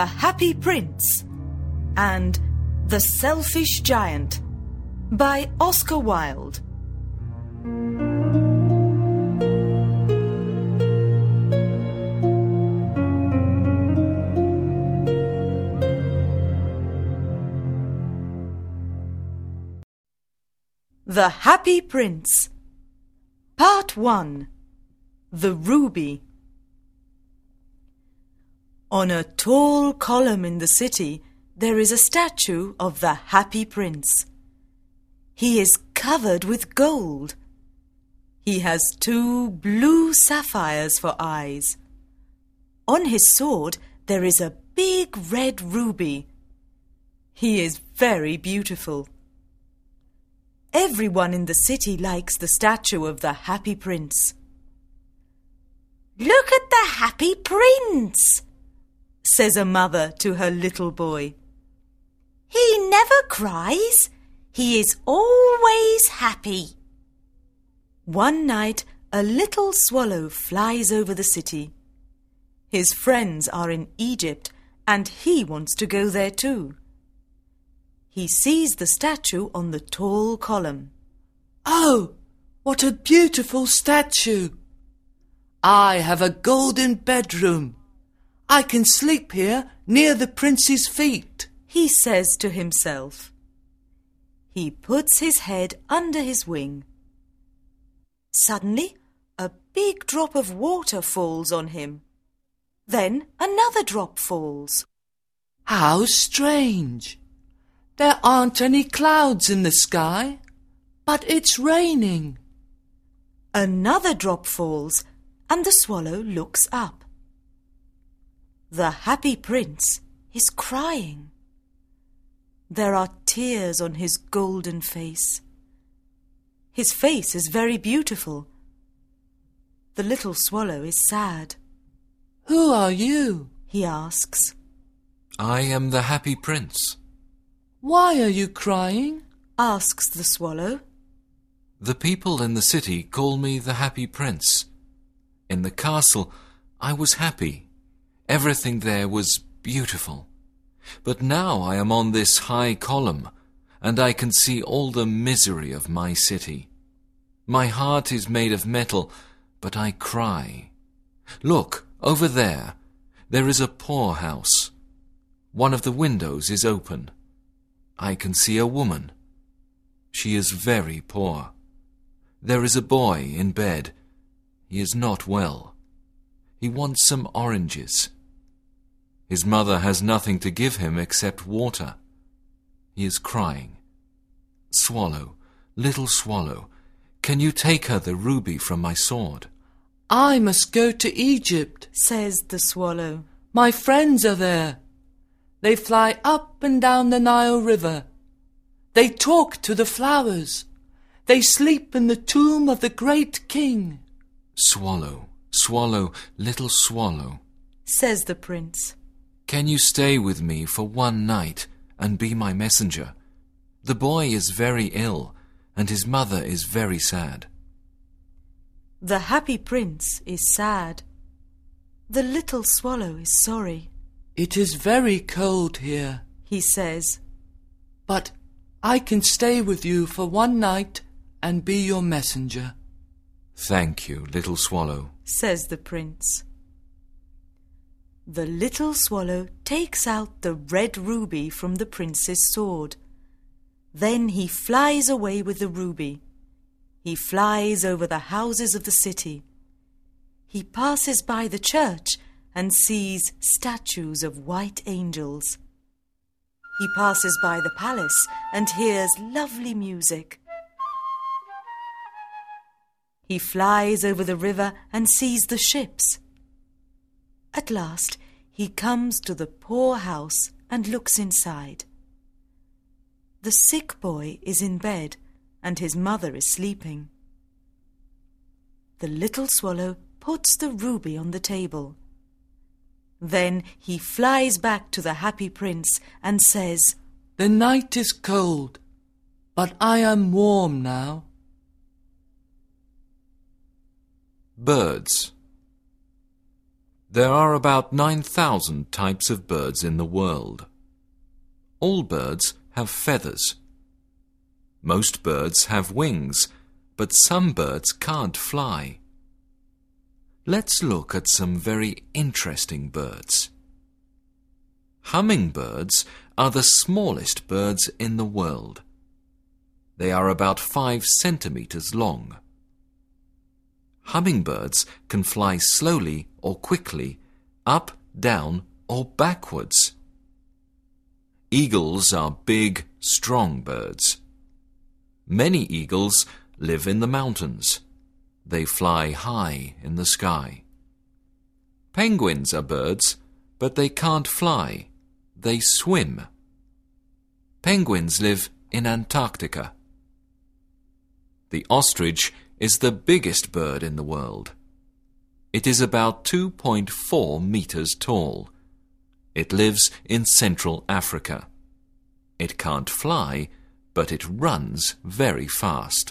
Happy Prince and The Selfish Giant by Oscar Wilde. The Happy Prince Part 1 The Ruby On a tall column in the city there is a statue of the Happy Prince. He is covered with gold. He has two blue sapphires for eyes. On his sword there is a big red ruby. He is very beautiful. Everyone in the city likes the statue of the Happy Prince. Look at the Happy Prince, says a mother to her little boy. He never cries. He is always happy. One night, a little swallow flies over the city. His friends are in Egypt and he wants to go there too. He sees the statue on the tall column. Oh, what a beautiful statue! I have a golden bedroom. I can sleep here near the prince's feet, he says to himself. He puts his head under his wing. Suddenly, a big drop of water falls on him. Then another drop falls. How strange! There aren't any clouds in the sky, but it's raining. Another drop falls, and the swallow looks up. The happy prince is crying. There are tears on his golden face. His face is very beautiful. The little swallow is sad. Who are you? he asks. I am the happy prince. Why are you crying? asks the swallow. The people in the city call me the happy prince. In the castle, I was happy. Everything there was beautiful. But now I am on this high column, and I can see all the misery of my city. My heart is made of metal, but I cry. Look, over there. There is a poor house. One of the windows is open. I can see a woman. She is very poor. There is a boy in bed. He is not well. He wants some oranges. His mother has nothing to give him except water. He is crying. Swallow, little swallow, can you take her the ruby from my sword? I must go to Egypt, says the swallow. My friends are there. They fly up and down the Nile River. They talk to the flowers. They sleep in the tomb of the great king. Swallow, swallow, little swallow, says the prince. Can you stay with me for one night and be my messenger? The boy is very ill, and his mother is very sad. The happy prince is sad. The little swallow is sorry. It is very cold here, he says. But I can stay with you for one night and be your messenger. Thank you, little swallow, says the prince. The little swallow takes out the red ruby from the prince's sword. Then he flies away with the ruby. He flies over the houses of the city. He passes by the church and sees statues of white angels. He passes by the palace and hears lovely music. He flies over the river and sees the ships. At last, he comes to the poor house and looks inside. The sick boy is in bed and his mother is sleeping. The little swallow puts the ruby on the table. Then he flies back to the happy prince and says, The night is cold, but I am warm now. Birds There are about 9,000 types of birds in the world. All birds have feathers. Most birds have wings, but some birds can't fly. Let's look at some very interesting birds. Hummingbirds are the smallest birds in the world. They are about five centimeters long. Hummingbirds can fly slowly or quickly, up, down, or backwards. Eagles are big, strong birds. Many eagles live in the mountains. They fly high in the sky. Penguins are birds, but they can't fly. They swim. Penguins live in Antarctica. The ostrich is the biggest bird in the world. It is about 2.4 meters tall. It lives in Central Africa. It can't fly, but it runs very fast.